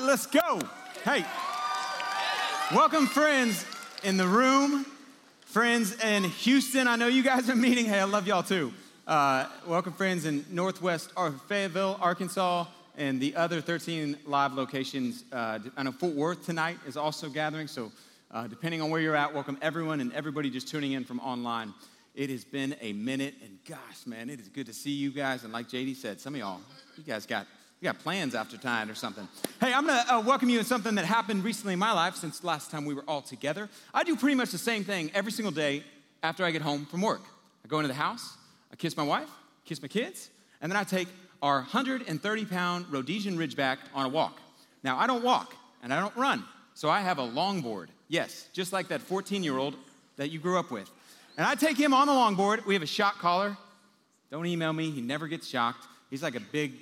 Right, let's go. Hey, welcome, friends in the room, friends in Houston. I know you guys are meeting. Hey, I love y'all too. Uh, welcome, friends in Northwest Fayetteville, Arkansas, and the other 13 live locations. Uh, I know Fort Worth tonight is also gathering, so uh, depending on where you're at, welcome everyone and everybody just tuning in from online. It has been a minute, and gosh, man, it is good to see you guys. And like JD said, some of y'all, you guys got you got plans after tonight or something. Hey, I'm gonna uh, welcome you in something that happened recently in my life since last time we were all together. I do pretty much the same thing every single day after I get home from work. I go into the house, I kiss my wife, kiss my kids, and then I take our 130 pound Rhodesian Ridgeback on a walk. Now, I don't walk and I don't run, so I have a longboard. Yes, just like that 14 year old that you grew up with. And I take him on the longboard. We have a shock collar. Don't email me, he never gets shocked. He's like a big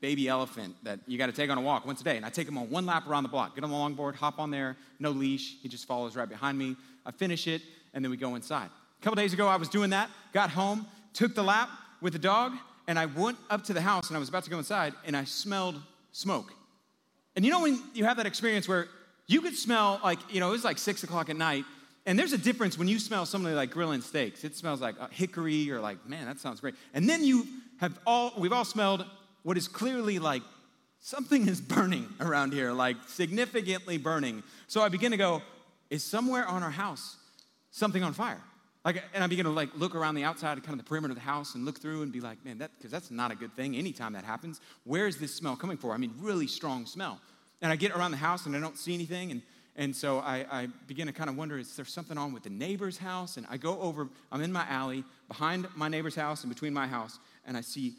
baby elephant that you got to take on a walk once a day. And I take him on one lap around the block, get him on the longboard, hop on there, no leash. He just follows right behind me. I finish it, and then we go inside. A couple days ago, I was doing that, got home, took the lap with the dog, and I went up to the house and I was about to go inside, and I smelled smoke. And you know when you have that experience where you could smell like, you know, it was like six o'clock at night, and there's a difference when you smell something like grilling steaks. It smells like uh, hickory or like, man, that sounds great. And then you have all, we've all smelled what is clearly like something is burning around here, like significantly burning. So I begin to go, is somewhere on our house something on fire? Like, and I begin to like look around the outside, kind of the perimeter of the house, and look through and be like, man, that because that's not a good thing. Anytime that happens, where is this smell coming from? I mean, really strong smell. And I get around the house and I don't see anything, and and so I, I begin to kind of wonder, is there something on with the neighbor's house? And I go over, I'm in my alley behind my neighbor's house and between my house, and I see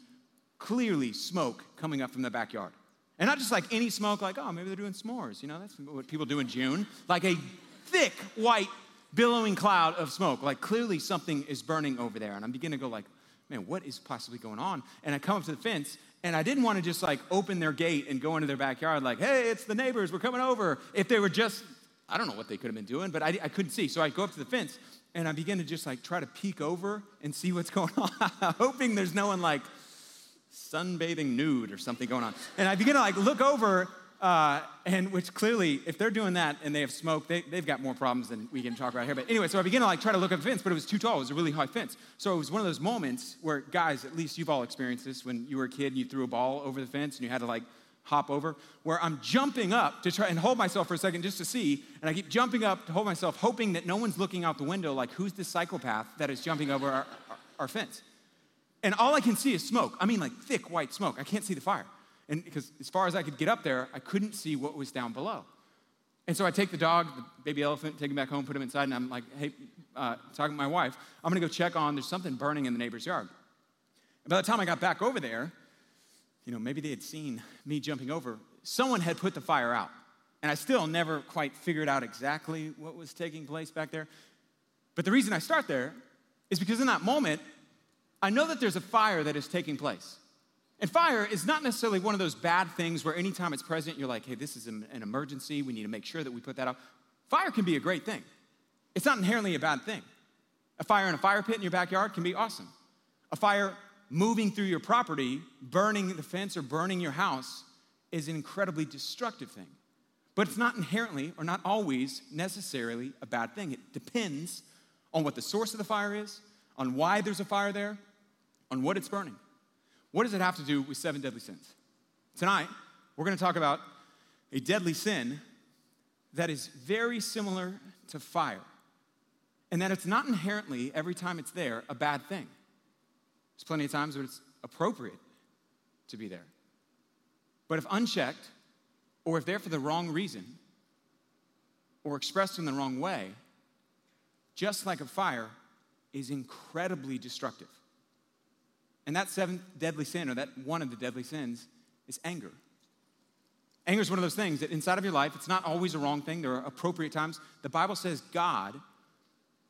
clearly smoke coming up from the backyard. And not just like any smoke, like, oh, maybe they're doing s'mores. You know, that's what people do in June. Like a thick, white, billowing cloud of smoke. Like clearly something is burning over there. And I'm beginning to go like, man, what is possibly going on? And I come up to the fence, and I didn't want to just like open their gate and go into their backyard like, hey, it's the neighbors, we're coming over. If they were just, I don't know what they could have been doing, but I, I couldn't see. So I go up to the fence, and I begin to just like try to peek over and see what's going on, hoping there's no one like sunbathing nude or something going on. And I begin to like look over, uh, and which clearly, if they're doing that and they have smoke, they, they've got more problems than we can talk about here. But anyway, so I begin to like try to look at the fence, but it was too tall. It was a really high fence. So it was one of those moments where, guys, at least you've all experienced this when you were a kid and you threw a ball over the fence and you had to like hop over, where I'm jumping up to try and hold myself for a second just to see, and I keep jumping up to hold myself, hoping that no one's looking out the window like, who's this psychopath that is jumping over our, our, our fence? And all I can see is smoke. I mean, like thick white smoke. I can't see the fire. And because as far as I could get up there, I couldn't see what was down below. And so I take the dog, the baby elephant, take him back home, put him inside, and I'm like, hey, uh, talking to my wife, I'm gonna go check on, there's something burning in the neighbor's yard. And by the time I got back over there, you know, maybe they had seen me jumping over. Someone had put the fire out. And I still never quite figured out exactly what was taking place back there. But the reason I start there is because in that moment, I know that there's a fire that is taking place. And fire is not necessarily one of those bad things where anytime it's present, you're like, hey, this is an emergency. We need to make sure that we put that out. Fire can be a great thing, it's not inherently a bad thing. A fire in a fire pit in your backyard can be awesome. A fire moving through your property, burning the fence or burning your house, is an incredibly destructive thing. But it's not inherently or not always necessarily a bad thing. It depends on what the source of the fire is, on why there's a fire there, on what it's burning. What does it have to do with seven deadly sins? Tonight, we're going to talk about a deadly sin that is very similar to fire, and that it's not inherently, every time it's there, a bad thing. There's plenty of times where it's appropriate to be there. But if unchecked, or if they're for the wrong reason, or expressed in the wrong way, just like a fire, is incredibly destructive. And that seventh deadly sin, or that one of the deadly sins, is anger. Anger is one of those things that inside of your life, it's not always a wrong thing. There are appropriate times. The Bible says God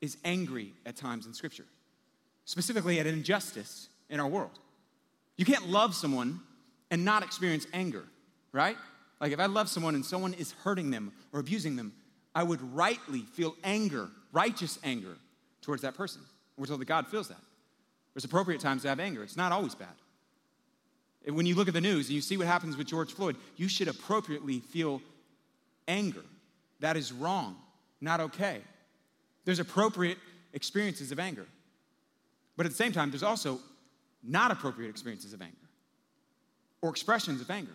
is angry at times in Scripture, specifically at injustice in our world. You can't love someone and not experience anger, right? Like if I love someone and someone is hurting them or abusing them, I would rightly feel anger, righteous anger towards that person. We're told that God feels that. There's appropriate times to have anger. It's not always bad. When you look at the news and you see what happens with George Floyd, you should appropriately feel anger. That is wrong, not okay. There's appropriate experiences of anger. But at the same time, there's also not appropriate experiences of anger or expressions of anger.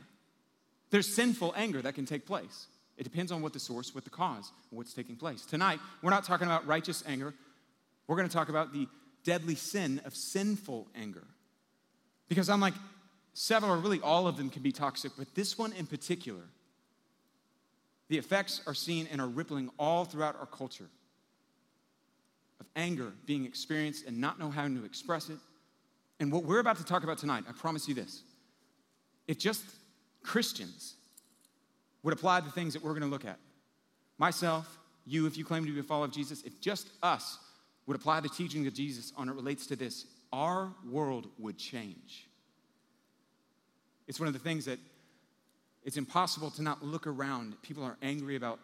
There's sinful anger that can take place. It depends on what the source, what the cause, and what's taking place. Tonight, we're not talking about righteous anger. We're going to talk about the deadly sin of sinful anger. Because I'm like, several, or really all of them can be toxic, but this one in particular, the effects are seen and are rippling all throughout our culture of anger being experienced and not know how to express it. And what we're about to talk about tonight, I promise you this if just Christians would apply the things that we're going to look at, myself, you, if you claim to be a follower of Jesus, if just us would apply the teaching of Jesus on it relates to this, our world would change. It's one of the things that it's impossible to not look around. People are angry about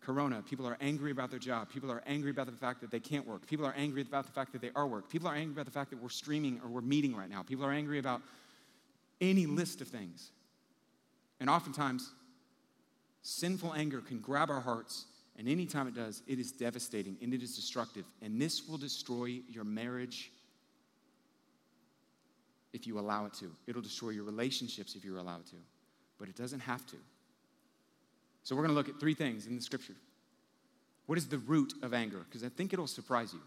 corona. People are angry about their job. People are angry about the fact that they can't work. People are angry about the fact that they are work. People are angry about the fact that we're streaming or we're meeting right now. People are angry about any list of things. And oftentimes, sinful anger can grab our hearts, and anytime it does, it is devastating and it is destructive. And this will destroy your marriage if you allow it to. It'll destroy your relationships if you allow it to. But it doesn't have to. So we're going to look at three things in the scripture. What is the root of anger? Because I think it'll surprise you.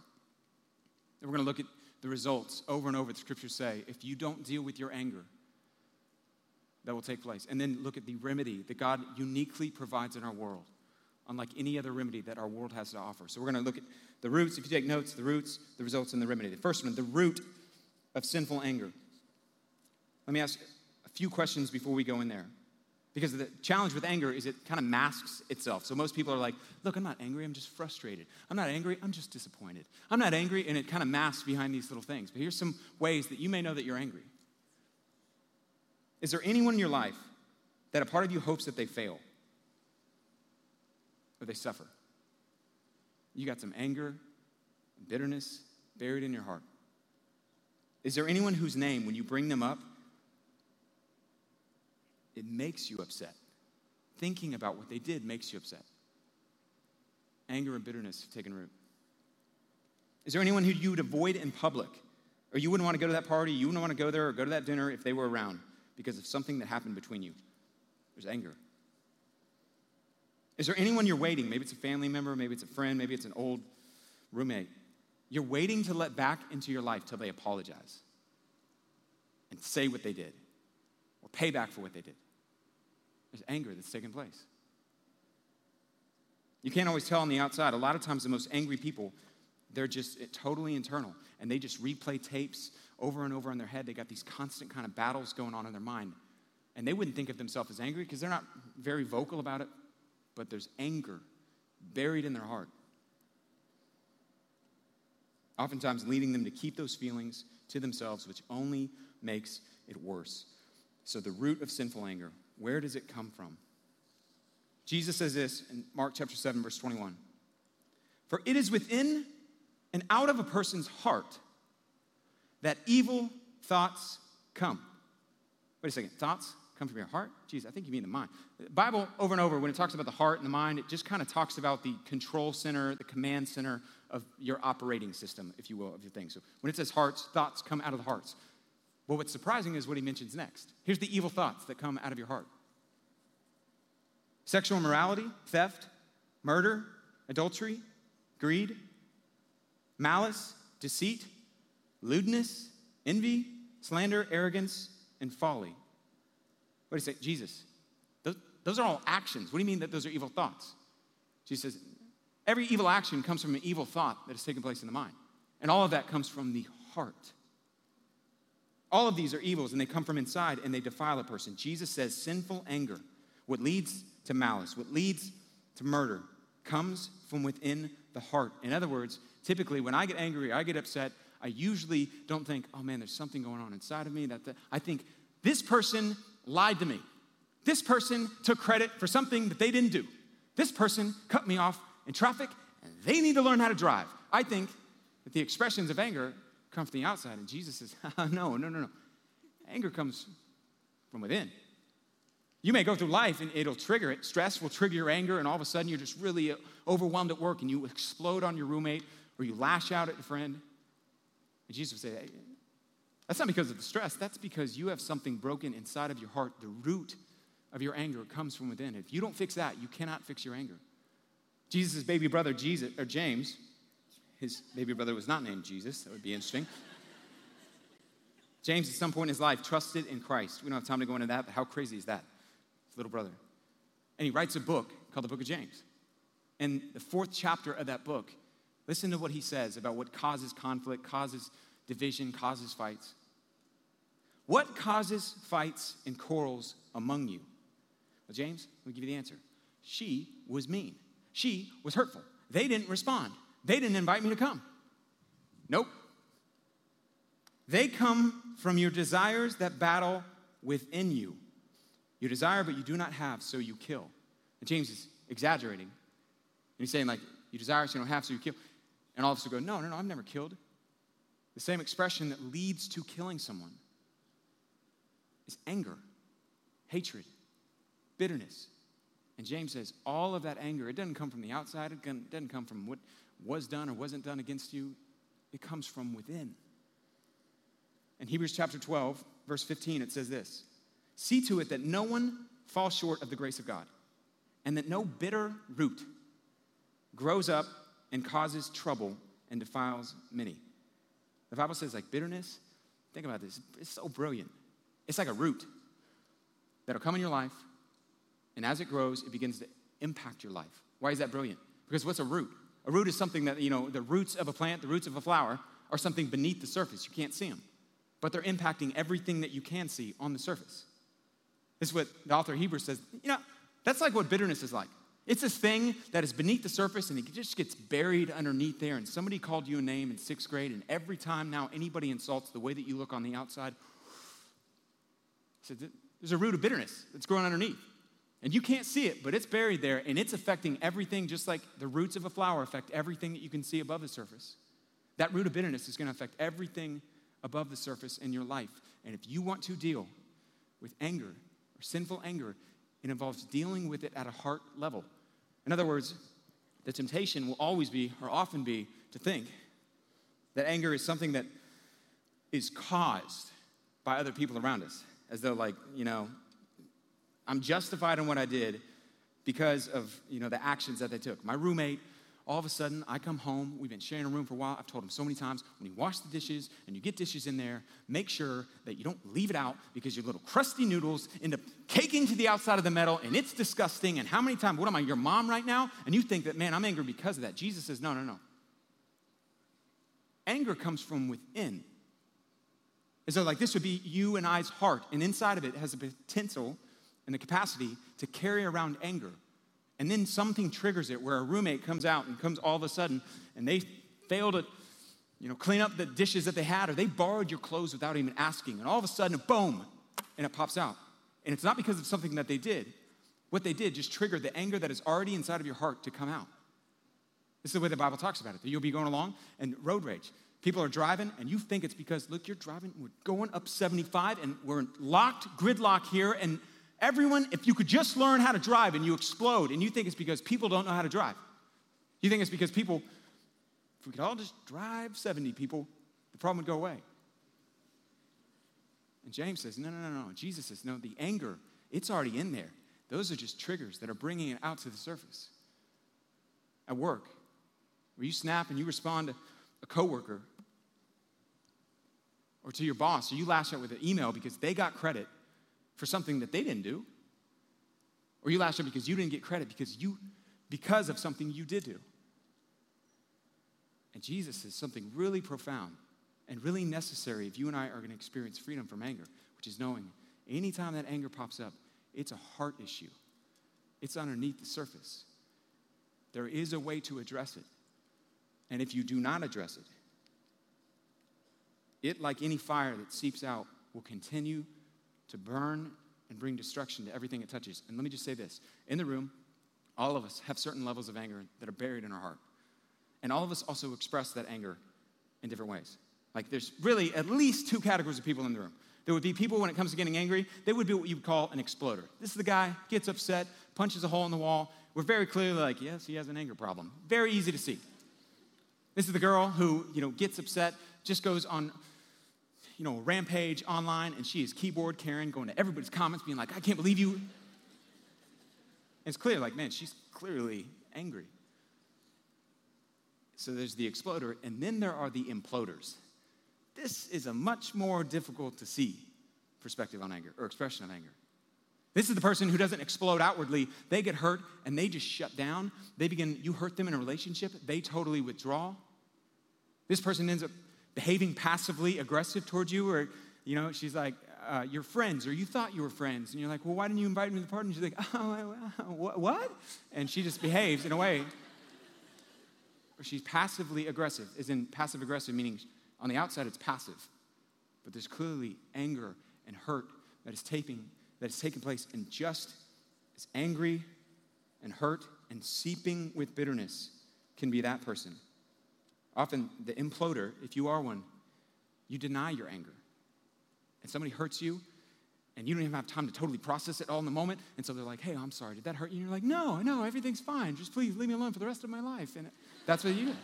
And we're going to look at the results over and over the scriptures say if you don't deal with your anger, that will take place. And then look at the remedy that God uniquely provides in our world, unlike any other remedy that our world has to offer. So we're going to look at the roots. If you take notes, the roots, the results, and the remedy. The first one, the root of sinful anger. Let me ask a few questions before we go in there. Because the challenge with anger is it kind of masks itself. So most people are like, look, I'm not angry, I'm just frustrated. I'm not angry, I'm just disappointed. I'm not angry, and it kind of masks behind these little things. But here's some ways that you may know that you're angry. Is there anyone in your life that a part of you hopes that they fail or they suffer? You got some anger, and bitterness buried in your heart. Is there anyone whose name, when you bring them up, it makes you upset. Thinking about what they did makes you upset. Anger and bitterness have taken root. Is there anyone who you would avoid in public? Or you wouldn't want to go to that party, you wouldn't want to go there or go to that dinner if they were around because of something that happened between you? There's anger. Is there anyone you're waiting? Maybe it's a family member, maybe it's a friend, maybe it's an old roommate. You're waiting to let back into your life till they apologize and say what they did or pay back for what they did. There's anger that's taking place. You can't always tell on the outside. A lot of times, the most angry people, they're just totally internal and they just replay tapes over and over in their head. They got these constant kind of battles going on in their mind. And they wouldn't think of themselves as angry because they're not very vocal about it, but there's anger buried in their heart. Oftentimes, leading them to keep those feelings to themselves, which only makes it worse. So, the root of sinful anger, where does it come from? Jesus says this in Mark chapter 7, verse 21 For it is within and out of a person's heart that evil thoughts come. Wait a second, thoughts come from your heart? Geez, I think you mean the mind. The Bible, over and over, when it talks about the heart and the mind, it just kind of talks about the control center, the command center of your operating system, if you will, of your thing. So when it says hearts, thoughts come out of the hearts. Well, what's surprising is what he mentions next. Here's the evil thoughts that come out of your heart sexual immorality, theft, murder, adultery, greed, malice, deceit, lewdness, envy, slander, arrogance, and folly. What do you say? Jesus, those, those are all actions. What do you mean that those are evil thoughts? Jesus says, every evil action comes from an evil thought that has taken place in the mind. And all of that comes from the heart. All of these are evils and they come from inside and they defile a person. Jesus says sinful anger, what leads to malice, what leads to murder, comes from within the heart. In other words, typically when I get angry, I get upset, I usually don't think, oh man, there's something going on inside of me. That the, I think this person lied to me. This person took credit for something that they didn't do. This person cut me off in traffic and they need to learn how to drive. I think that the expressions of anger come from the outside. And Jesus says, no, no, no, no. Anger comes from within. You may go through life and it'll trigger it. Stress will trigger your anger, and all of a sudden you're just really uh, overwhelmed at work and you explode on your roommate or you lash out at a friend. And Jesus would say, that's not because of the stress, that's because you have something broken inside of your heart. The root of your anger comes from within. If you don't fix that, you cannot fix your anger. Jesus' baby brother, Jesus, or James, his baby brother was not named Jesus. That would be interesting. James, at some point in his life, trusted in Christ. We don't have time to go into that, but how crazy is that? His little brother. And he writes a book called the Book of James. And the fourth chapter of that book, listen to what he says about what causes conflict, causes division, causes fights. What causes fights and quarrels among you? Well, James, let me give you the answer. She was mean. She was hurtful. They didn't respond. They didn't invite me to come. Nope. They come from your desires that battle within you. You desire, but you do not have, so you kill. And James is exaggerating. And he's saying, like, you desire, so you don't have, so you kill. And all of us will go, no, no, no, I've never killed. The same expression that leads to killing someone is anger, hatred, bitterness. And James says, all of that anger, it doesn't come from the outside, it doesn't come from what was done or wasn't done against you, it comes from within. In Hebrews chapter 12, verse 15, it says this See to it that no one falls short of the grace of God, and that no bitter root grows up and causes trouble and defiles many. The Bible says, like bitterness, think about this, it's so brilliant. It's like a root that'll come in your life, and as it grows, it begins to impact your life. Why is that brilliant? Because what's a root? A root is something that, you know, the roots of a plant, the roots of a flower, are something beneath the surface. You can't see them, but they're impacting everything that you can see on the surface. This is what the author of Hebrews says. You know, that's like what bitterness is like. It's this thing that is beneath the surface and it just gets buried underneath there. And somebody called you a name in sixth grade, and every time now anybody insults the way that you look on the outside, there's a root of bitterness that's growing underneath. And you can't see it, but it's buried there and it's affecting everything, just like the roots of a flower affect everything that you can see above the surface. That root of bitterness is going to affect everything above the surface in your life. And if you want to deal with anger or sinful anger, it involves dealing with it at a heart level. In other words, the temptation will always be, or often be, to think that anger is something that is caused by other people around us, as though, like, you know, I'm justified in what I did because of you know the actions that they took. My roommate, all of a sudden, I come home. We've been sharing a room for a while. I've told him so many times when you wash the dishes and you get dishes in there, make sure that you don't leave it out because your little crusty noodles end up caking to the outside of the metal and it's disgusting. And how many times, what am I, your mom right now? And you think that, man, I'm angry because of that. Jesus says, no, no, no. Anger comes from within. Though, like, this would be you and I's heart, and inside of it has a potential and the capacity to carry around anger. And then something triggers it where a roommate comes out and comes all of a sudden and they fail to you know, clean up the dishes that they had or they borrowed your clothes without even asking. And all of a sudden, boom, and it pops out. And it's not because of something that they did. What they did just triggered the anger that is already inside of your heart to come out. This is the way the Bible talks about it. That you'll be going along and road rage. People are driving, and you think it's because, look, you're driving, we're going up 75, and we're locked, gridlock here, and Everyone, if you could just learn how to drive and you explode and you think it's because people don't know how to drive. You think it's because people, if we could all just drive 70 people, the problem would go away. And James says, no, no, no, no. Jesus says, no, the anger, it's already in there. Those are just triggers that are bringing it out to the surface. At work, where you snap and you respond to a coworker or to your boss, or you lash out with an email because they got credit for something that they didn't do. Or you lash out because you didn't get credit because you because of something you did do. And Jesus says something really profound and really necessary if you and I are going to experience freedom from anger, which is knowing anytime that anger pops up, it's a heart issue. It's underneath the surface. There is a way to address it. And if you do not address it, it, like any fire that seeps out, will continue to burn and bring destruction to everything it touches. And let me just say this in the room, all of us have certain levels of anger that are buried in our heart. And all of us also express that anger in different ways. Like there's really at least two categories of people in the room. There would be people when it comes to getting angry, they would be what you would call an exploder. This is the guy, gets upset, punches a hole in the wall. We're very clearly like, yes, he has an anger problem. Very easy to see. This is the girl who, you know, gets upset, just goes on, you know, rampage online, and she is keyboard Karen, going to everybody's comments, being like, I can't believe you. And it's clear, like, man, she's clearly angry. So there's the exploder, and then there are the imploders. This is a much more difficult to see perspective on anger or expression of anger. This is the person who doesn't explode outwardly. They get hurt and they just shut down. They begin, you hurt them in a relationship, they totally withdraw. This person ends up behaving passively aggressive towards you, or, you know, she's like, uh, you're friends, or you thought you were friends. And you're like, well, why didn't you invite me to the party? And she's like, oh, what? And she just behaves in a way. Or she's passively aggressive, is in passive aggressive, meaning on the outside it's passive. But there's clearly anger and hurt that is taking that is taking place and just as angry and hurt and seeping with bitterness can be that person. Often, the imploder, if you are one, you deny your anger. And somebody hurts you, and you don't even have time to totally process it all in the moment. And so they're like, hey, I'm sorry, did that hurt you? And you're like, no, no, everything's fine. Just please leave me alone for the rest of my life. And that's what you do.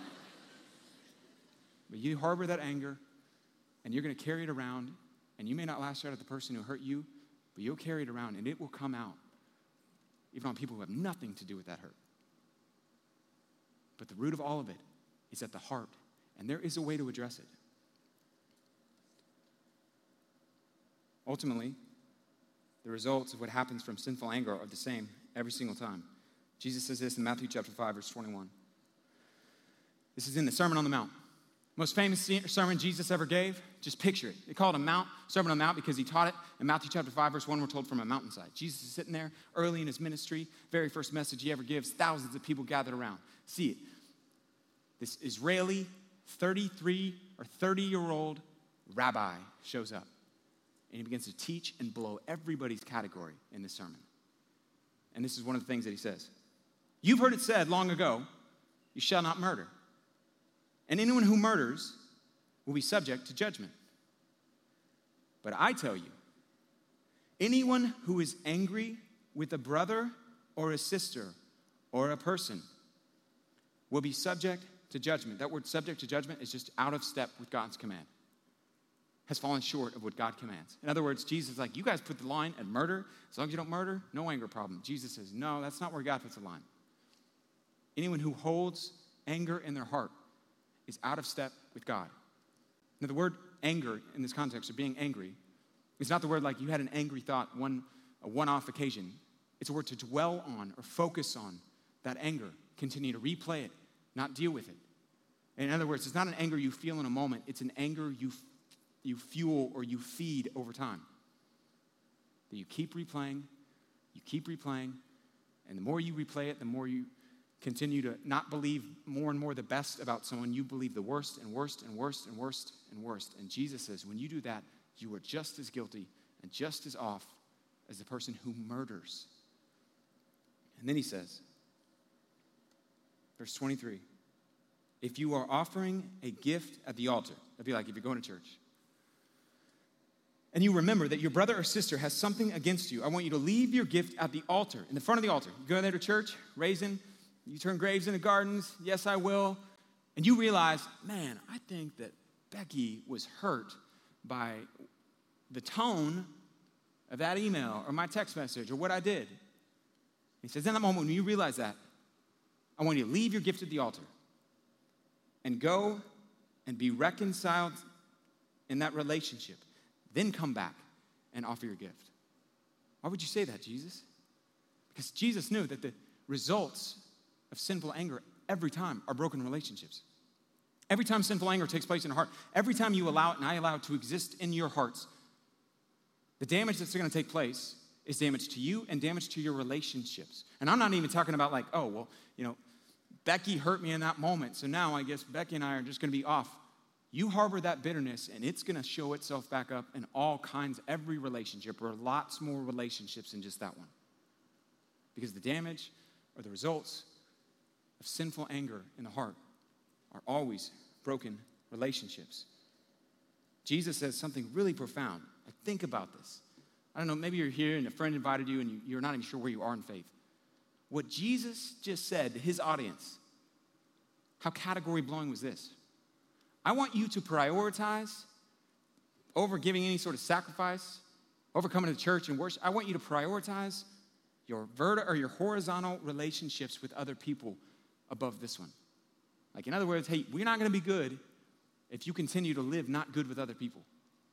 But you harbor that anger, and you're going to carry it around, and you may not lash out at the person who hurt you, but you'll carry it around and it will come out, even on people who have nothing to do with that hurt. But the root of all of it is at the heart, and there is a way to address it. Ultimately, the results of what happens from sinful anger are the same every single time. Jesus says this in Matthew chapter 5, verse 21. This is in the Sermon on the Mount. Most famous sermon Jesus ever gave, just picture it. They call it a Mount, Sermon on the Mount because he taught it in Matthew chapter 5, verse 1, we're told from a mountainside. Jesus is sitting there early in his ministry, very first message he ever gives, thousands of people gathered around. See it. This Israeli 33 or 30 year old rabbi shows up and he begins to teach and blow everybody's category in this sermon. And this is one of the things that he says You've heard it said long ago, you shall not murder. And anyone who murders will be subject to judgment. But I tell you, anyone who is angry with a brother or a sister or a person will be subject to judgment. That word subject to judgment is just out of step with God's command. Has fallen short of what God commands. In other words, Jesus is like, you guys put the line at murder. As long as you don't murder, no anger problem. Jesus says, no, that's not where God puts the line. Anyone who holds anger in their heart is out of step with God. Now, the word anger in this context, of being angry, is not the word like you had an angry thought, one, a one off occasion. It's a word to dwell on or focus on that anger, continue to replay it, not deal with it. In other words, it's not an anger you feel in a moment, it's an anger you, you fuel or you feed over time. That you keep replaying, you keep replaying, and the more you replay it, the more you continue to not believe more and more the best about someone, you believe the worst and worst and worst and worst and worst. And Jesus says, when you do that, you are just as guilty and just as off as the person who murders. And then he says, verse 23 if you are offering a gift at the altar, that'd be like if you're going to church, and you remember that your brother or sister has something against you, I want you to leave your gift at the altar, in the front of the altar. You go there to church, raising, you turn graves into gardens. Yes, I will. And you realize, man, I think that Becky was hurt by the tone of that email or my text message or what I did. He says, in that moment, when you realize that, I want you to leave your gift at the altar and go and be reconciled in that relationship. Then come back and offer your gift. Why would you say that, Jesus? Because Jesus knew that the results of sinful anger every time are broken relationships. Every time sinful anger takes place in a heart, every time you allow it and I allow it to exist in your hearts, the damage that's going to take place is damage to you and damage to your relationships. And I'm not even talking about like, oh, well, you know, Becky hurt me in that moment, so now I guess Becky and I are just to be off. You harbor that bitterness, and it's to show itself back up in all kinds, every relationship, or lots more relationships than just that one. Because the damage or the results of sinful anger in the heart are always broken relationships. Jesus says something really profound. I think about this. I don't know, maybe you're here and a friend invited you and you're not even sure where you are in faith. What Jesus just said to his audience, how category blowing was this? I want you to prioritize over giving any sort of sacrifice, over coming to church and worship. I want you to prioritize your vertical or your horizontal relationships with other people above this one. Like, in other words, hey, we're not gonna be good if you continue to live not good with other people.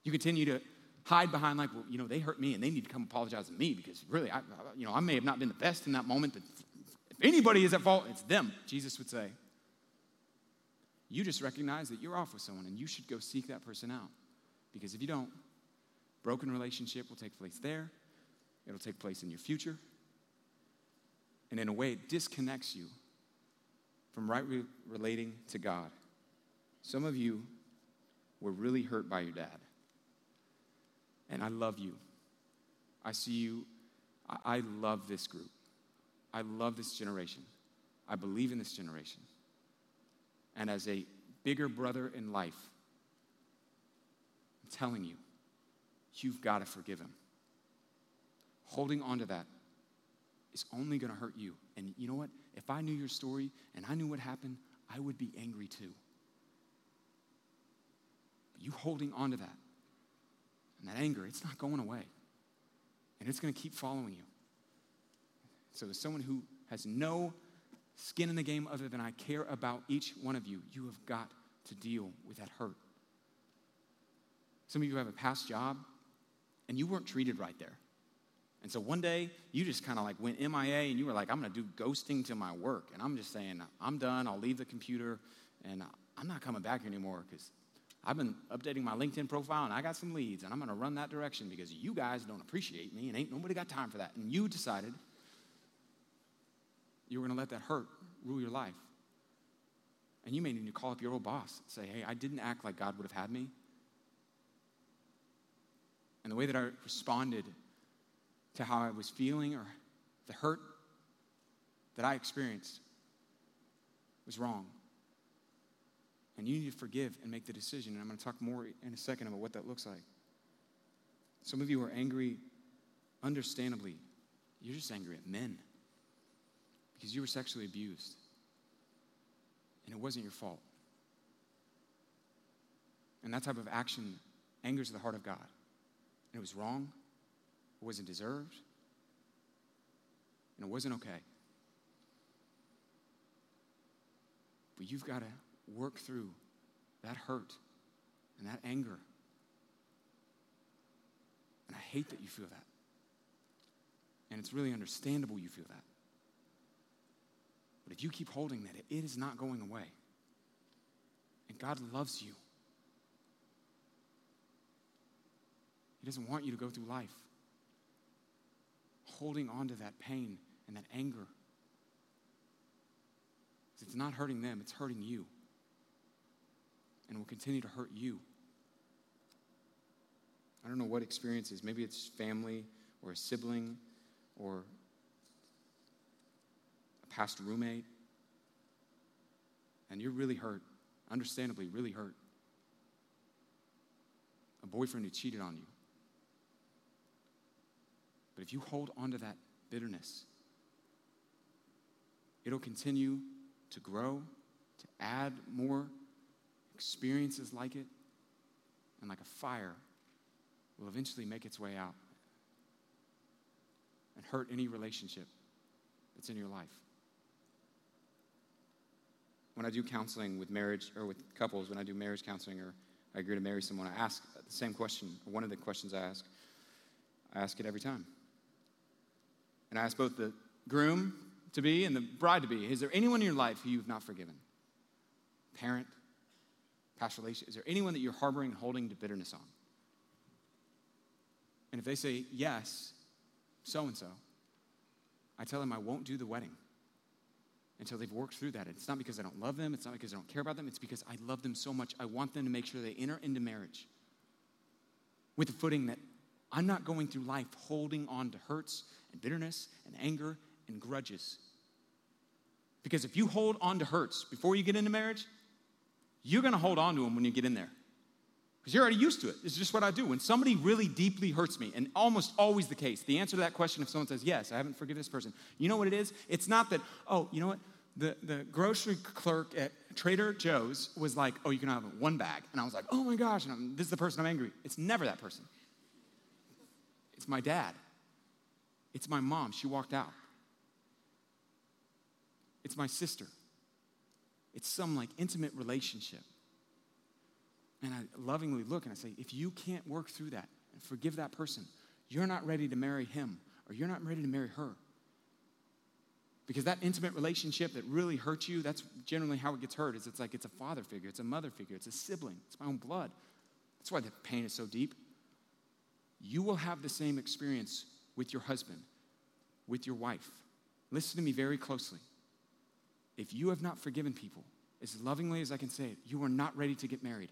You continue to hide behind, like, well, you know, they hurt me and they need to come apologize to me because really, I, you know, I may have not been the best in that moment, but if anybody is at fault, it's them, Jesus would say. You just recognize that you're off with someone and you should go seek that person out. Because if you don't, broken relationship will take place there, it'll take place in your future, and in a way, it disconnects you from right re- relating to God. Some of you were really hurt by your dad. And I love you. I see you. I, I love this group. I love this generation. I believe in this generation. And as a bigger brother in life, I'm telling you, you've got to forgive him. Holding on to that is only going to hurt you. And you know what? If I knew your story and I knew what happened, I would be angry too. But you holding on to that and that anger, it's not going away. And it's going to keep following you. So, as someone who has no skin in the game other than I care about each one of you, you have got to deal with that hurt. Some of you have a past job and you weren't treated right there. And so one day you just kind of like went MIA and you were like, I'm going to do ghosting to my work. And I'm just saying, I'm done. I'll leave the computer and I'm not coming back anymore because I've been updating my LinkedIn profile and I got some leads and I'm going to run that direction because you guys don't appreciate me and ain't nobody got time for that. And you decided you were going to let that hurt rule your life. And you may need to call up your old boss and say, hey, I didn't act like God would have had me. And the way that I responded to how I was feeling or the hurt that I experienced was wrong. And you need to forgive and make the decision. And I'm going to talk more in a second about what that looks like. Some of you are angry, understandably. You're just angry at men because you were sexually abused. And it wasn't your fault. And that type of action angers the heart of God. And it was wrong, it wasn't deserved, and it wasn't okay. But you've got to work through that hurt and that anger. And I hate that you feel that. And it's really understandable you feel that. But if you keep holding that, it is not going away. And God loves you. He doesn't want you to go through life holding on to that pain and that anger. It's not hurting them, it's hurting you. And will continue to hurt you. I don't know what experiences. Maybe it's family or a sibling or a past roommate. And you're really hurt, understandably, really hurt. A boyfriend who cheated on you. But if you hold on to that bitterness, it'll continue to grow, to add more experiences like it, and like a fire will eventually make its way out and hurt any relationship that's in your life. When I do counseling with marriage or with couples, when I do marriage counseling or I agree to marry someone, I ask the same question, one of the questions I ask. I ask it every time. And I ask both the groom to be and the bride to be Is there anyone in your life who you've not forgiven? Parent, past relation? Is there anyone that you're harboring and holding to bitterness on? And if they say yes, so and so, I tell them I won't do the wedding until they've worked through that. It's not because I don't love them, it's not because I don't care about them, it's because I love them so much. I want them to make sure they enter into marriage with the footing that I'm not going through life holding on to hurts and bitterness and anger and grudges. Because if you hold on to hurts before you get into marriage, you're going to hold on to them when you get in there. Because you're already used to it. It's just what I do. When somebody really deeply hurts me, and almost always the case, the answer to that question, if someone says, Yes, I haven't forgiven this person, you know what it is? It's not that, oh, you know what? The, the grocery clerk at Trader Joe's was like, Oh, you can have one bag. And I was like, Oh my gosh, and this is the person I'm angry. It's never that person. It's my dad. It's my mom. She walked out. It's my sister. It's some like intimate relationship. And I lovingly look and I say, if you can't work through that and forgive that person, you're not ready to marry him or you're not ready to marry her. Because that intimate relationship that really hurts you, that's generally how it gets hurt. Is it's like it's a father figure, it's a mother figure, it's a sibling, it's my own blood. That's why the pain is so deep. You will have the same experience with your husband, with your wife. Listen to me very closely. If you have not forgiven people, as lovingly as I can say it, you are not ready to get married.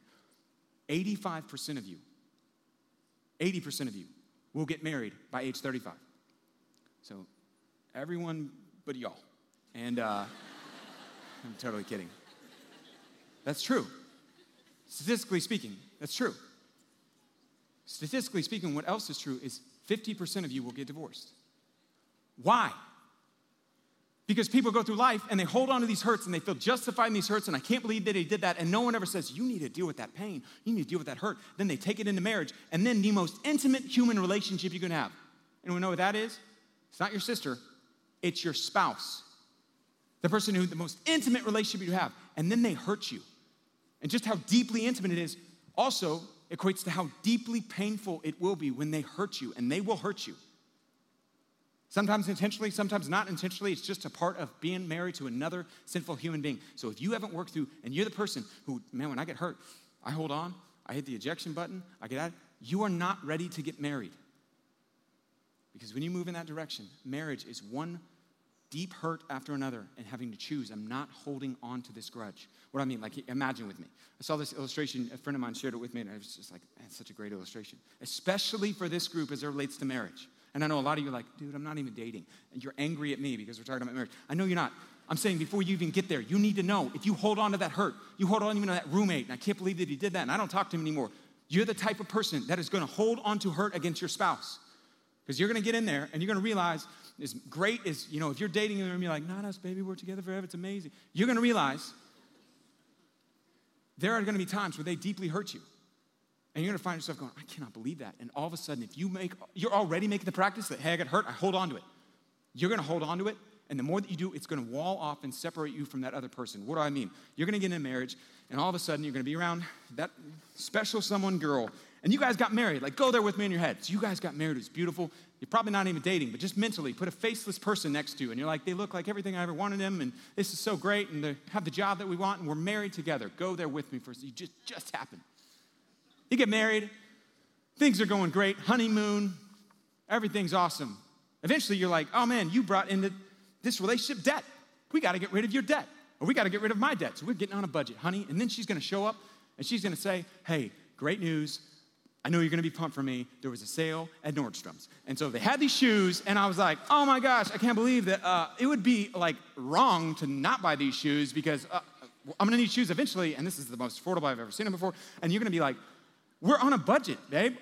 85% of you, 80% of you will get married by age 35. So, everyone but y'all. And uh, I'm totally kidding. That's true. Statistically speaking, that's true. Statistically speaking, what else is true is 50% of you will get divorced. Why? Because people go through life and they hold on to these hurts and they feel justified in these hurts, and I can't believe that they did that. And no one ever says, You need to deal with that pain. You need to deal with that hurt. Then they take it into marriage, and then the most intimate human relationship you can have. Anyone know what that is? It's not your sister, it's your spouse. The person who the most intimate relationship you have. And then they hurt you. And just how deeply intimate it is also equates to how deeply painful it will be when they hurt you, and they will hurt you. Sometimes intentionally, sometimes not intentionally. It's just a part of being married to another sinful human being. So if you haven't worked through, and you're the person who, man, when I get hurt, I hold on, I hit the ejection button, I get out, you are not ready to get married. Because when you move in that direction, marriage is one deep hurt after another and having to choose. I'm not holding on to this grudge. What do I mean, like, imagine with me. I saw this illustration, a friend of mine shared it with me, and I was just like, that's such a great illustration, especially for this group as it relates to marriage. And I know a lot of you are like, dude, I'm not even dating. And you're angry at me because we're talking about marriage. I know you're not. I'm saying before you even get there, you need to know if you hold on to that hurt, you hold on even to that roommate, and I can't believe that he did that, and I don't talk to him anymore. You're the type of person that is gonna hold on to hurt against your spouse. Because you're gonna get in there and you're gonna realize, as great as, you know, if you're dating and you're like, not us, baby, we're together forever, it's amazing. You're gonna realize there are gonna be times where they deeply hurt you. And you're gonna find yourself going, I cannot believe that. And all of a sudden, if you make, you're already making the practice that, hey, I got hurt, I hold on to it. You're gonna hold on to it, and the more that you do, it's gonna wall off and separate you from that other person. What do I mean? You're gonna get in a marriage, and all of a sudden, you're gonna be around that special someone girl, and you guys got married. Like, go there with me in your head. So you guys got married, it's beautiful. You're probably not even dating, but just mentally, put a faceless person next to you, and you're like, they look like everything I ever wanted them, and this is so great, and they have the job that we want, and we're married together. Go there with me first. You just just happened. You get married, things are going great, honeymoon, everything's awesome. Eventually, you're like, oh man, you brought into this relationship debt. We got to get rid of your debt, or we got to get rid of my debt. So we're getting on a budget, honey. And then she's going to show up and she's going to say, hey, great news. I know you're gonna be pumped for me. There was a sale at Nordstrom's. And so they had these shoes, and I was like, oh my gosh, I can't believe that uh, it would be like wrong to not buy these shoes because uh, I'm gonna need shoes eventually, and this is the most affordable I've ever seen them before. And you're gonna be like, we're on a budget, babe.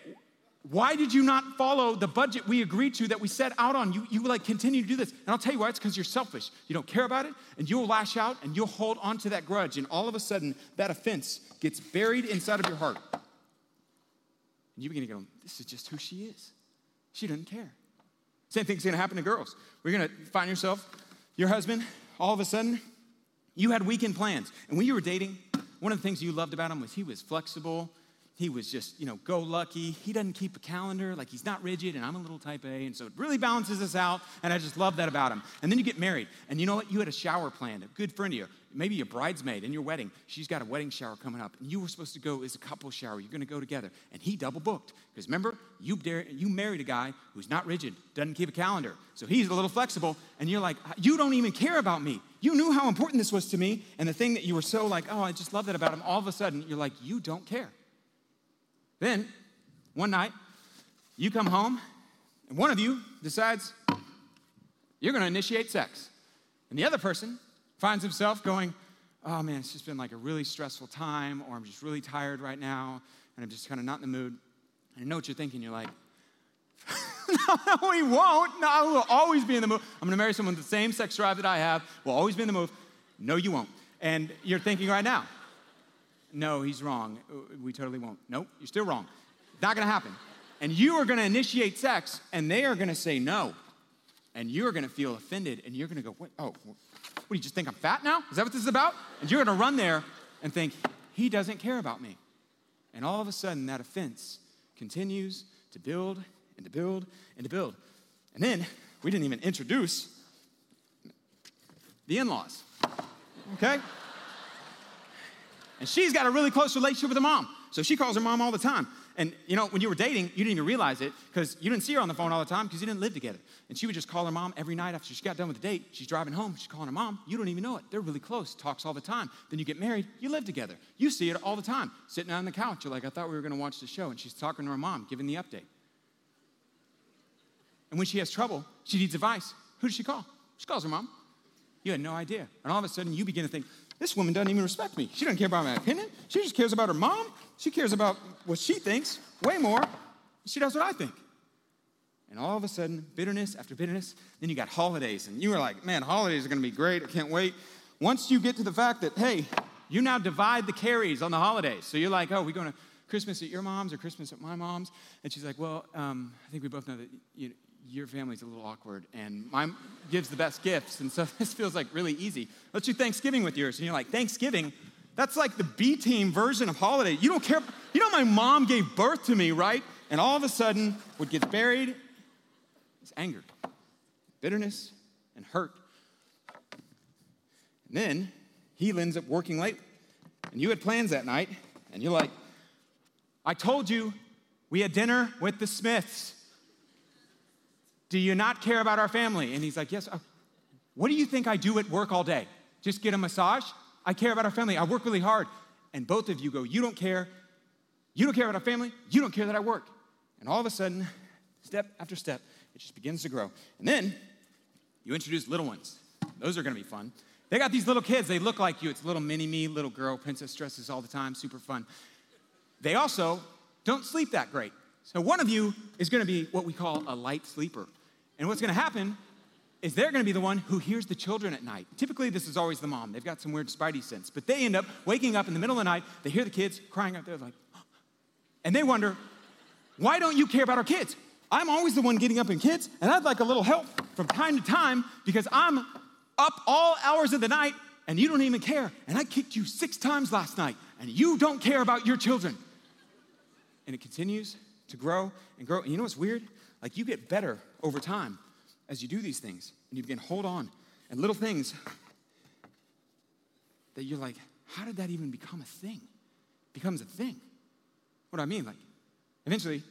Why did you not follow the budget we agreed to that we set out on? You, you like continue to do this. And I'll tell you why, it's because you're selfish. You don't care about it, and you'll lash out and you'll hold on to that grudge. And all of a sudden, that offense gets buried inside of your heart. And you begin to go, this is just who she is. She doesn't care. Same thing's gonna happen to girls. We're gonna find yourself, your husband, all of a sudden, you had weekend plans. And when you were dating, one of the things you loved about him was he was flexible, he was just, you know, go lucky. He doesn't keep a calendar, like he's not rigid, and I'm a little type A, and so it really balances us out, and I just love that about him. And then you get married, and you know what? You had a shower planned, a good friend of you, maybe a bridesmaid in your wedding. She's got a wedding shower coming up, and you were supposed to go as a couple shower. You're gonna go together. And he double booked. Because remember, you, dare, you married a guy who's not rigid, doesn't keep a calendar. So he's a little flexible, and you're like, uh, you don't even care about me. You knew how important this was to me, and the thing that you were so like, oh, I just love that about him, all of a sudden, you're like, you don't care. Then, one night, you come home, and one of you decides you're going to initiate sex. And the other person finds himself going, Oh man, it's just been like a really stressful time, or I'm just really tired right now, and I'm just kind of not in the mood. And I know what you're thinking. You're like, no, we won't. No, we'll always be in the mood. I'm going to marry someone with the same sex drive that I have. We'll always be in the mood. No, you won't. And you're thinking right now, no, he's wrong. Uh, we totally won't. Nope, you're still wrong. Not to happen. And you are to initiate sex, and they are to say no. And you're to feel offended, and you're to go, what? Oh, what do you just think I'm fat now? Is that what this is about? And you're to run there and think, he doesn't care about me. And all of a sudden, that offense continues to build and to build and to build. And then we didn't even introduce the in laws, okay? And she's got a really close relationship with her mom. So she calls her mom all the time. And you know, when you were dating, you didn't even realize it because you didn't see her on the phone all the time because you didn't live together. And she would just call her mom every night after she got done with the date. She's driving home, she's calling her mom. You don't even know it. They're really close, talks all the time. Then you get married, you live together. You see it all the time, sitting on the couch. You're like, I thought we were going to watch the show. And she's talking to her mom, giving the update. And when she has trouble, she needs advice. Who does she call? She calls her mom. You had no idea. And all of a sudden, you begin to think, this woman doesn't even respect me. She doesn't care about my opinion. She just cares about her mom. She cares about what she thinks way more. She does what I think. And all of a sudden, bitterness after bitterness. Then you got holidays, and you were like, man, holidays are gonna be great. I can't wait. Once you get to the fact that, hey, you now divide the carries on the holidays. So you're like, oh, we're going to Christmas at your mom's or Christmas at my mom's? And she's like, well, um, I think we both know that you, your family's a little awkward, and mine gives the best gifts, and so this feels like really easy. Let's do Thanksgiving with yours. And you're like, Thanksgiving? That's like the B team version of holiday. You don't care. You know, my mom gave birth to me, right? And all of a sudden, what gets buried is anger, bitterness, and hurt. And then he ends up working late, and you had plans that night, and you're like, I told you we had dinner with the Smiths. Do you not care about our family? And he's like, Yes. Uh, what do you think I do at work all day? Just get a massage? I care about our family. I work really hard. And both of you go, You don't care. You don't care about our family. You don't care that I work. And all of a sudden, step after step, it just begins to grow. And then you introduce little ones. Those are gonna be fun. They got these little kids. They look like you. It's little mini me, little girl, princess dresses all the time, super fun. They also don't sleep that great. So one of you is gonna be what we call a light sleeper. And what's gonna happen is they're gonna be the one who hears the children at night. Typically, this is always the mom. They've got some weird spidey sense, but they end up waking up in the middle of the night, they hear the kids crying out there, like, and they wonder, why don't you care about our kids? I'm always the one getting up in kids, and I'd like a little help from time to time because I'm up all hours of the night and you don't even care. And I kicked you six times last night, and you don't care about your children. And it continues to grow and grow. And you know what's weird? Like you get better over time as you do these things and you begin hold on and little things that you're like, how did that even become a thing? Becomes a thing. What do I mean? Like, eventually,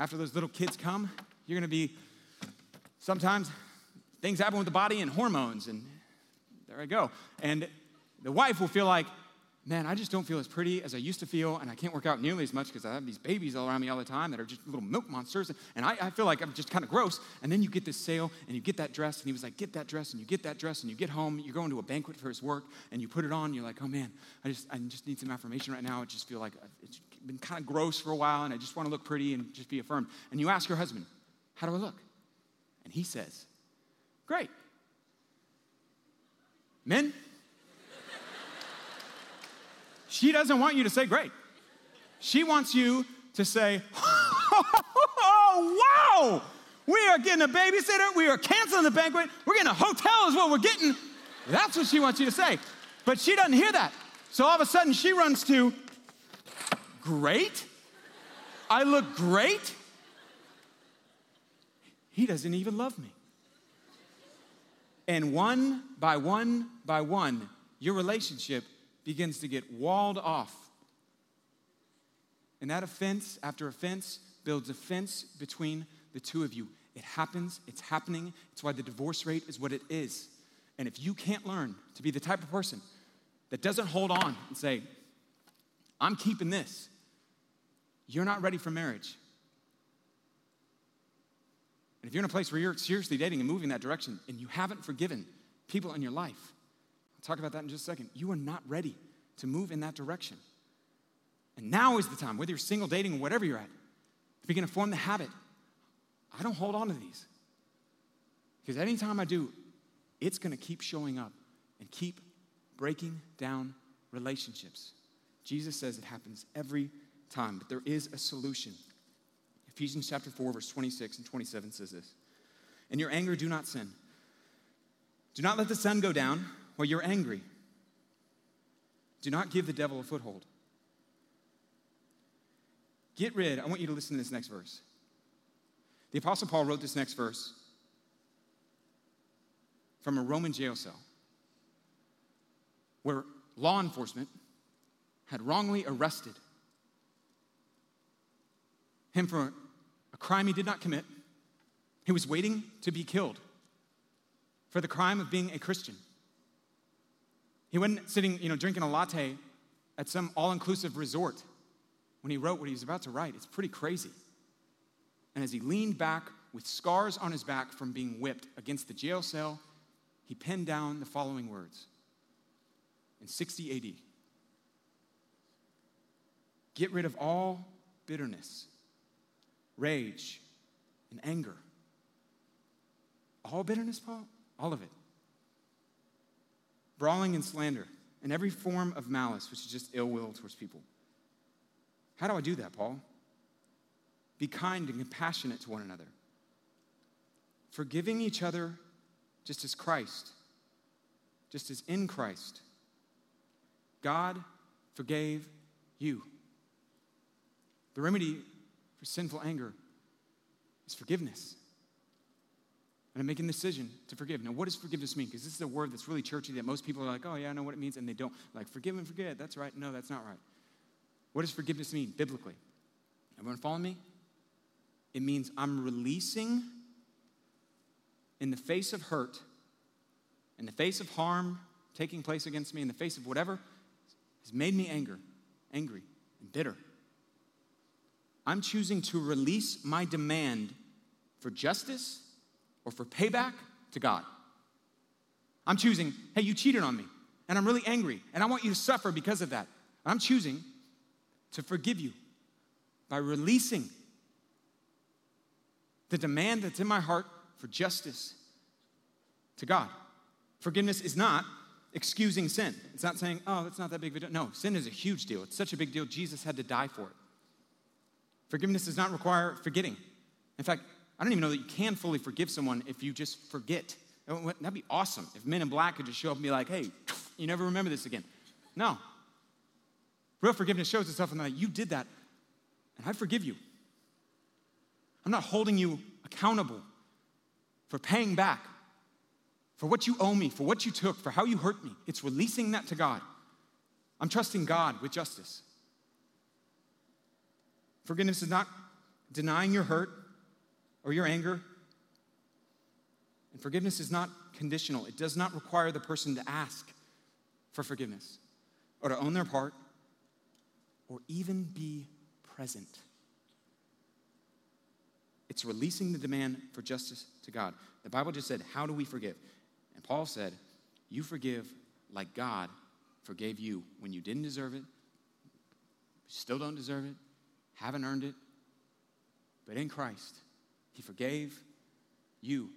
after those little kids come, you're gonna be sometimes things happen with the body and hormones, and there I go. And the wife will feel like, man, I just don't feel as pretty as I used to feel, and I can't work out nearly as much because I have these babies all around me all the time that are just little milk monsters, and I, I feel like I'm just kind of gross. And then you get this sale, and you get that dress, and he was like, get that dress, and you get that dress, and you get home, you're going to a banquet for his work, and you put it on, and you're like, oh man, I just, I just need some affirmation right now. I just feel like uh, it's been kind of gross for a while, and I just want to look pretty and just be affirmed. And you ask your husband, how do I look? And he says, great. Men, she doesn't want you to say great. She wants you to say, oh, wow, we are getting a babysitter, we are canceling the banquet, we're getting a hotel, is what we're getting. That's what she wants you to say. But she doesn't hear that. So all of a sudden she runs to, great? I look great? He doesn't even love me. And one by one by one, your relationship begins to get walled off. And that offense after offense builds a fence between the two of you. It happens, it's happening. It's why the divorce rate is what it is. And if you can't learn to be the type of person that doesn't hold on and say, I'm keeping this, you're not ready for marriage. And if you're in a place where you're seriously dating and moving that direction and you haven't forgiven people in your life, talk about that in just a second. You are not ready to move in that direction. And now is the time, whether you're single, dating, or whatever you're at, to begin to form the habit. I don't hold on to these. Because anytime I do, it's going to keep showing up and keep breaking down relationships. Jesus says it happens every time, but there is a solution. Ephesians chapter 4, verse 26 and 27 says this In your anger, do not sin. Do not let the sun go down while you're angry. Do not give the devil a foothold. Get rid, I want you to listen to this next verse. The Apostle Paul wrote this next verse from a Roman jail cell where law enforcement had wrongly arrested him for a crime he did not commit. He was waiting to be killed for the crime of being a Christian. He wasn't sitting, you know, drinking a latte at some all inclusive resort when he wrote what he was about to write. It's pretty crazy. And as he leaned back with scars on his back from being whipped against the jail cell, he penned down the following words in 60 AD Get rid of all bitterness, rage, and anger. All bitterness, Paul? All of it. Brawling and slander, and every form of malice, which is just ill will towards people. How do I do that, Paul? Be kind and compassionate to one another, forgiving each other just as Christ, just as in Christ, God forgave you. The remedy for sinful anger is forgiveness. And I'm making the decision to forgive. Now, what does forgiveness mean? Because this is a word that's really churchy that most people are like, oh, yeah, I know what it means, and they don't. Like, forgive and forget. That's right. No, that's not right. What does forgiveness mean biblically? Everyone follow me? It means I'm releasing in the face of hurt, in the face of harm taking place against me, in the face of whatever has made me anger, angry and bitter. I'm choosing to release my demand for justice or for payback to God. I'm choosing, hey, you cheated on me, and I'm really angry, and I want you to suffer because of that. I'm choosing to forgive you by releasing the demand that's in my heart for justice to God. Forgiveness is not excusing sin. It's not saying, oh, that's not that big of a deal. No, sin is a huge deal. It's such a big deal, Jesus had to die for it. Forgiveness does not require forgetting. In fact, I don't even know that you can fully forgive someone if you just forget. That'd be awesome if men in black could just show up and be like, hey, you never remember this again. No, Real forgiveness shows itself in that you did that, and I forgive you. I'm not holding you accountable for paying back, for what you owe me, for what you took, for how you hurt me. It's releasing that to God. I'm trusting God with justice. Forgiveness is not denying your hurt or your anger. And forgiveness is not conditional, it does not require the person to ask for forgiveness or to own their part or even be present. It's releasing the demand for justice to God. The Bible just said, How do we forgive? And Paul said, You forgive like God forgave you when you didn't deserve it, still don't deserve it, haven't earned it. But in Christ, He forgave you.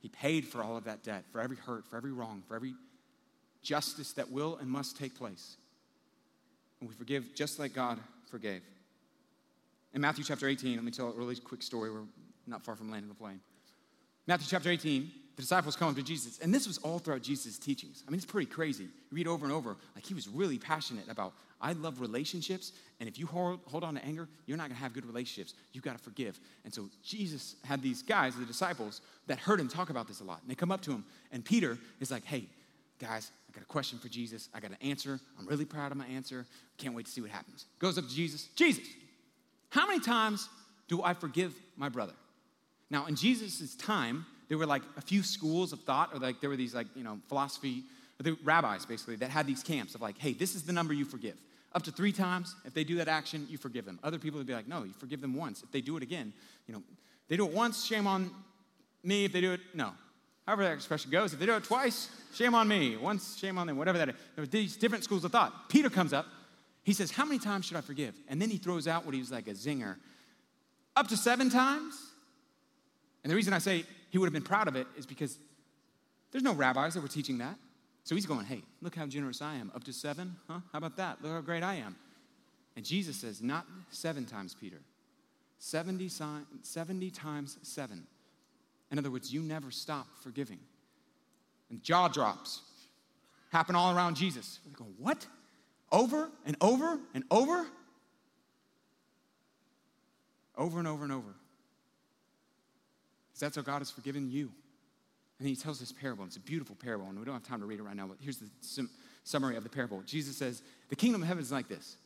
He paid for all of that debt, for every hurt, for every wrong, for every justice that will and must take place and we forgive just like God forgave. In Matthew chapter 18, let me tell a really quick story. We're not far from landing the plane. Matthew chapter 18, the disciples come up to Jesus, and this was all throughout Jesus' teachings. I mean, it's pretty crazy. You read over and over, like he was really passionate about, I love relationships, and if you hold, hold on to anger, you're not gonna have good relationships. You've gotta forgive. And so Jesus had these guys, the disciples, that heard him talk about this a lot. And they come up to him, and Peter is like, hey, guys, I got a question for Jesus. I got an answer. I'm really proud of my answer. Can't wait to see what happens. Goes up to Jesus. Jesus, how many times do I forgive my brother? Now, in Jesus' time, there were like a few schools of thought, or like there were these like, you know, philosophy, the rabbis basically, that had these camps of like, hey, this is the number you forgive. Up to three times, if they do that action, you forgive them. Other people would be like, no, you forgive them once. If they do it again, you know, they do it once, shame on me. If they do it, no, however that expression goes. If they do it twice, shame on me. Once, shame on them, whatever that is. There were these different schools of thought. Peter comes up. He says, How many times should I forgive? And then he throws out what he was like a zinger up to seven times. And the reason I say he would have been proud of it is because there's no rabbis that were teaching that. So he's going, Hey, look how generous I am. Up to seven? Huh? How about that? Look how great I am. And Jesus says, Not seven times, Peter. 70, 70 times seven. In other words, you never stop forgiving. And jaw drops happen all around Jesus. We go, What? Over and over and over? Over and over and over. Because that's how God has forgiven you. And he tells this parable. It's a beautiful parable, and we don't have time to read it right now, but here's the sum- summary of the parable. Jesus says, The kingdom of heaven is like this.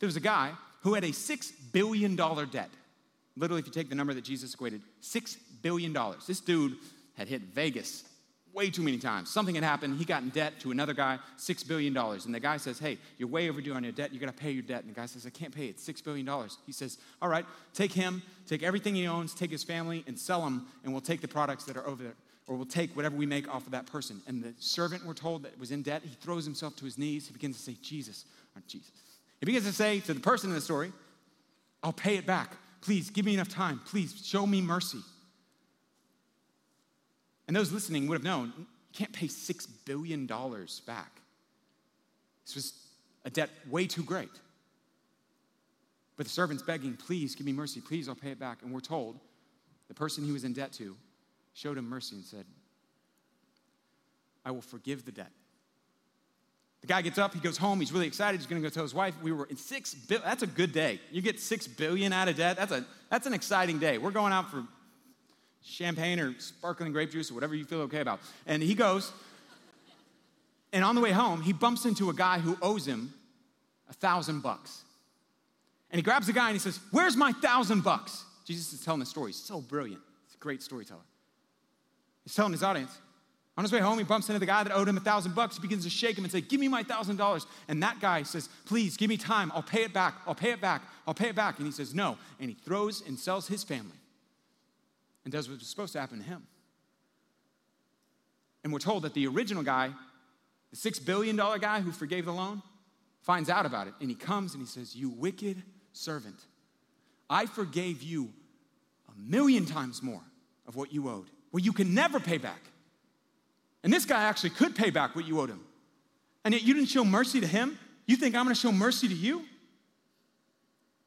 There was a guy who had a $6 billion debt. Literally, if you take the number that Jesus equated, $6 billion. This dude had hit Vegas way too many times. Something had happened. He got in debt to another guy, $6 billion. And the guy says, Hey, you're way overdue on your debt. You got to pay your debt. And the guy says, I can't pay it. $6 billion. He says, All right, take him, take everything he owns, take his family, and sell them, and we'll take the products that are over there. Or we'll take whatever we make off of that person. And the servant, we're told, that was in debt, he throws himself to his knees. He begins to say, Jesus, or Jesus. He begins to say to the person in the story, I'll pay it back. Please give me enough time. Please show me mercy. And those listening would have known you can't pay $6 billion back. This was a debt way too great. But the servant's begging, please give me mercy, please, I'll pay it back. And we're told the person he was in debt to showed him mercy and said, I will forgive the debt. The guy gets up, he goes home, he's really excited, he's gonna go tell his wife, we were in six billion, that's a good day. You get six billion out of debt, that's, a, that's an exciting day. We're going out for champagne or sparkling grape juice or whatever you feel okay about. And he goes, and on the way home, he bumps into a guy who owes him a thousand bucks. And he grabs the guy and he says, Where's my thousand bucks? Jesus is telling the story. He's so brilliant. He's a great storyteller. He's telling his audience. On his way home, he bumps into the guy that owed him a thousand bucks. He begins to shake him and say, Give me my thousand dollars. And that guy says, Please, give me time. I'll pay it back. I'll pay it back. I'll pay it back. And he says, No. And he throws and sells his family and does what was supposed to happen to him. And we're told that the original guy, the $6 billion guy who forgave the loan, finds out about it. And he comes and he says, You wicked servant, I forgave you a million times more of what you owed, well, you can never pay back. And this guy actually could pay back what you owed him. And yet you didn't show mercy to him. You think I'm gonna show mercy to you?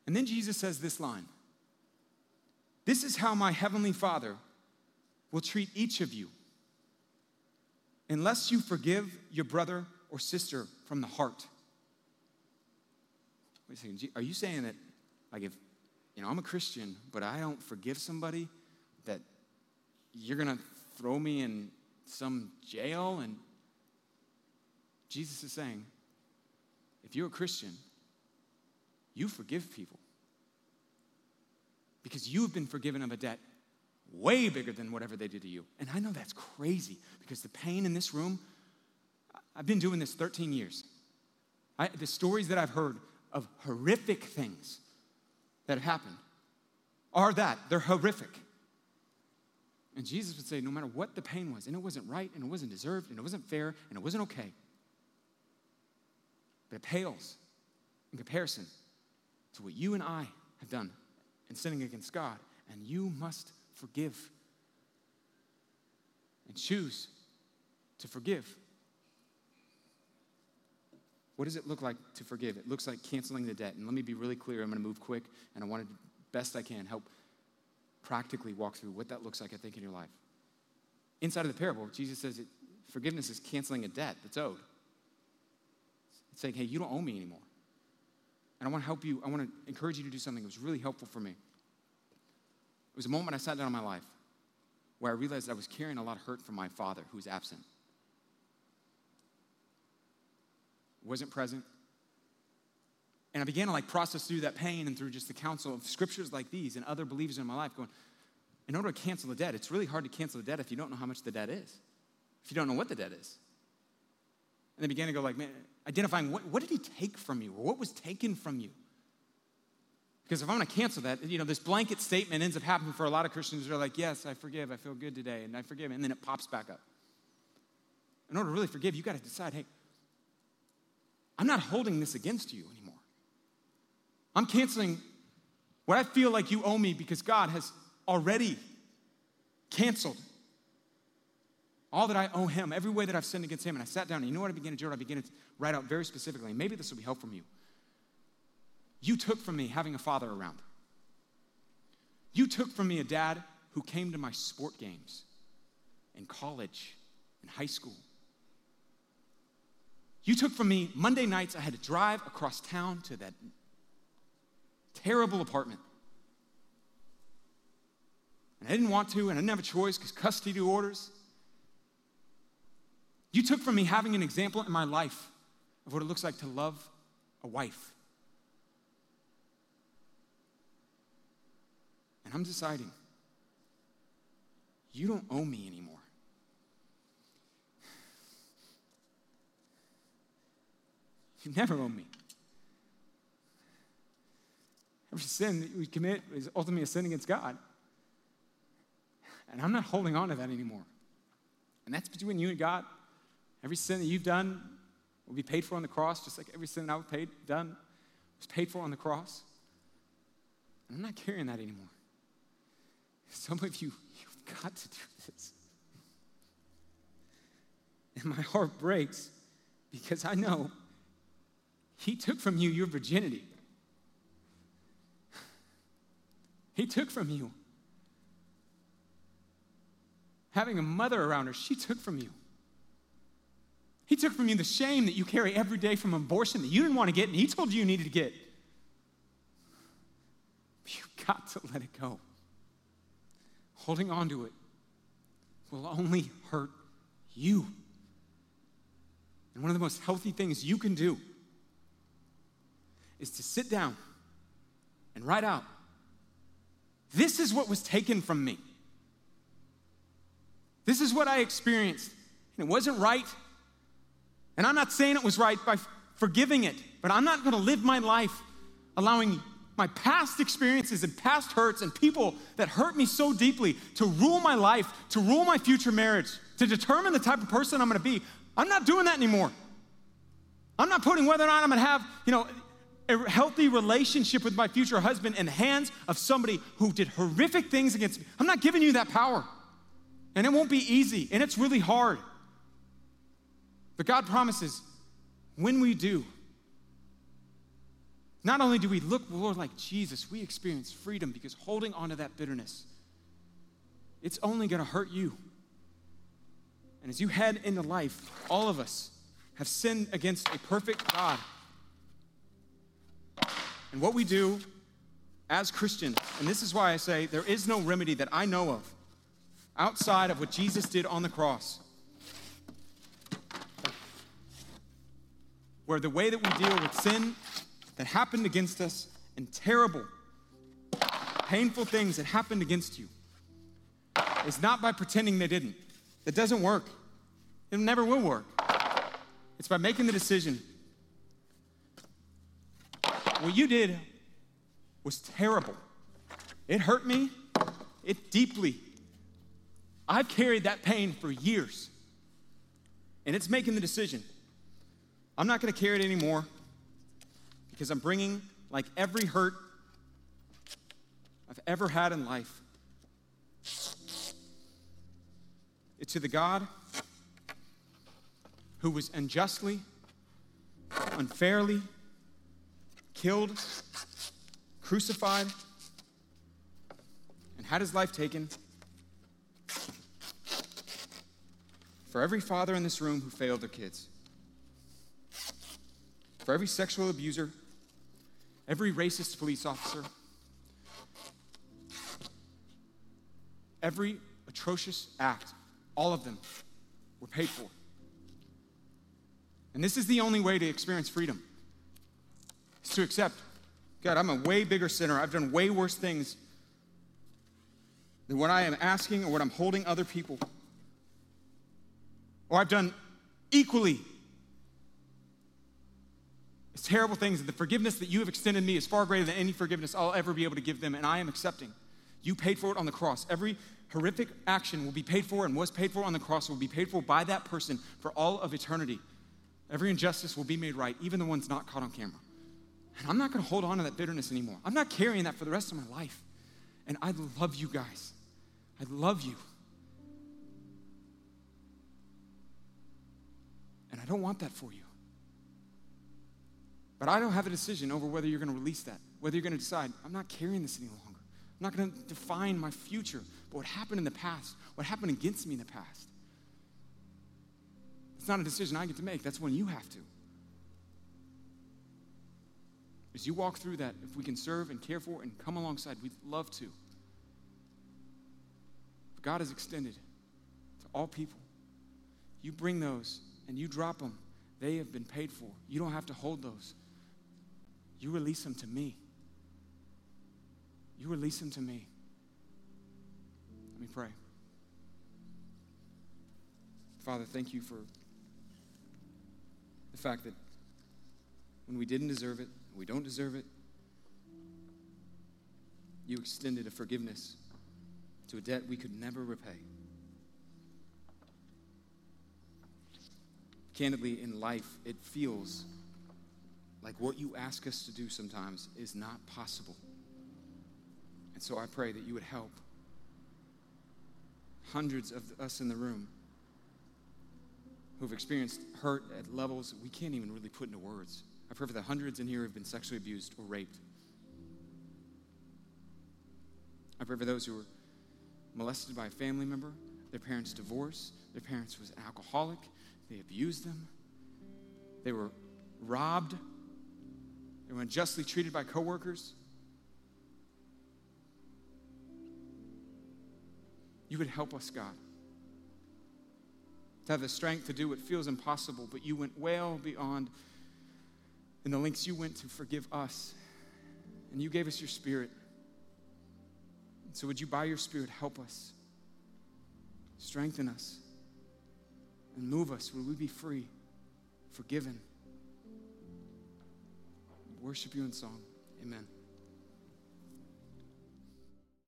And then Jesus says this line This is how my heavenly Father will treat each of you unless you forgive your brother or sister from the heart. Wait a second, are you saying that, like, if, you know, I'm a Christian, but I don't forgive somebody, that you're gonna throw me in some jail? And Jesus is saying, if you're a Christian, you forgive people because you have been forgiven of a debt way bigger than whatever they did to you. And I know that's crazy because the pain in this room, I've been doing this 13 years. I, the stories that I've heard of horrific things that have happened are that they're horrific. And Jesus would say, no matter what the pain was, and it wasn't right, and it wasn't deserved, and it wasn't fair, and it wasn't okay, but it pales in comparison to what you and I have done in sinning against God. And you must forgive and choose to forgive. What does it look like to forgive? It looks like canceling the debt. And let me be really clear, I'm going to move quick, and I want to, best I can, help practically walk through what that looks like, I think, in your life. Inside of the parable, Jesus says it, forgiveness is canceling a debt that's owed. It's saying, hey, you don't owe me anymore. And I want to help you, I want to encourage you to do something that was really helpful for me. It was a moment I sat down in my life where I realized I was carrying a lot of hurt from my father who was absent. Wasn't present. And I began to like process through that pain and through just the counsel of scriptures like these and other believers in my life going, in order to cancel the debt, it's really hard to cancel the debt if you don't know how much the debt is, if you don't know what the debt is. And they began to go like, man, identifying what, what did he take from you or what was taken from you? Because if I'm going to cancel that, you know, this blanket statement ends up happening for a lot of Christians who are like, yes, I forgive, I feel good today, and I forgive, and then it pops back up. In order to really forgive, you got to decide, hey, I'm not holding this against you anymore. I'm canceling what I feel like you owe me because God has already canceled all that I owe Him, every way that I've sinned against Him. And I sat down, and you know what I began to do? I began to write out very specifically, and maybe this will be helpful from you. You took from me having a father around. You took from me a dad who came to my sport games in college, in high school. You took from me Monday nights, I had to drive across town to that terrible apartment. And I didn't want to, and I didn't have a choice because custody orders. You took from me having an example in my life of what it looks like to love a wife. And I'm deciding, you don't owe me anymore. You never owe me. Every sin that we commit is ultimately a sin against God. And I'm not holding on to that anymore. And that's between you and God. Every sin that you've done will be paid for on the cross, just like every sin I've paid, done was paid for on the cross. And I'm not carrying that anymore. Some of you, you've got to do this. And my heart breaks because I know He took from you your virginity. He took from you having a mother around her, she took from you. He took from you the shame that you carry every day from abortion that you didn't want to get, and He told you you needed to get. You've got to let it go. Holding on to it will only hurt you. And one of the most healthy things you can do is to sit down and write out this is what was taken from me. This is what I experienced. And it wasn't right. And I'm not saying it was right by forgiving it, but I'm not going to live my life allowing my past experiences and past hurts and people that hurt me so deeply to rule my life, to rule my future marriage, to determine the type of person I'm going to be. I'm not doing that anymore. I'm not putting whether or not I'm going to have, you know, a healthy relationship with my future husband in the hands of somebody who did horrific things against me. I'm not giving you that power. And it won't be easy, and it's really hard. But God promises when we do, not only do we look, more like Jesus, we experience freedom because holding on to that bitterness, it's only going to hurt you. And as you head into life, all of us have sinned against a perfect God. And what we do as Christians, and this is why I say there is no remedy that I know of outside of what Jesus did on the cross. Where the way that we deal with sin that happened against us and terrible, painful things that happened against you is not by pretending they didn't. That doesn't work. It never will work. It's by making the decision what you did was terrible. It hurt me, it deeply. I've carried that pain for years. And it's making the decision. I'm not going to carry it anymore because I'm bringing, like every hurt I've ever had in life, to the God who was unjustly, unfairly, killed, crucified, and had his life taken. For every father in this room who failed their kids, for every sexual abuser, every racist police officer, every atrocious act, all of them were paid for. And this is the only way to experience freedom is to accept God, I'm a way bigger sinner. I've done way worse things than what I am asking or what I'm holding other people. Or I've done equally as terrible things. The forgiveness that you have extended me is far greater than any forgiveness I'll ever be able to give them, and I am accepting. You paid for it on the cross. Every horrific action will be paid for and was paid for on the cross will be paid for by that person for all of eternity. Every injustice will be made right, even the ones not caught on camera. And I'm not going to hold on to that bitterness anymore. I'm not carrying that for the rest of my life. And I love you guys. I love you. And I don't want that for you. But I don't have a decision over whether you're going to release that, whether you're going to decide, I'm not carrying this any longer. I'm not going to define my future, but what happened in the past, what happened against me in the past. It's not a decision I get to make, that's when you have to. As you walk through that, if we can serve and care for and come alongside, we'd love to. But God has extended to all people. You bring those and you drop them, they have been paid for. You don't have to hold those. You release them to me. You release them to me. Let me pray. Father, thank you for the fact that when we didn't deserve it, we don't deserve it, you extended a forgiveness to a debt we could never repay. Candidly, in life, it feels like what you ask us to do sometimes is not possible. And so I pray that you would help hundreds of us in the room who've experienced hurt at levels we can't even really put into words. I pray for the hundreds in here who have been sexually abused or raped. I pray for those who were molested by a family member, their parents divorced, their parents was alcoholic, they abused them, they were robbed, they were unjustly treated by coworkers. You would help us, God, to have the strength to do what feels impossible, but you went well beyond in the lengths you went to forgive us. And you gave us your spirit. So, would you, by your spirit, help us, strengthen us, and move us? Would we be free, forgiven? Worship you in song. Amen.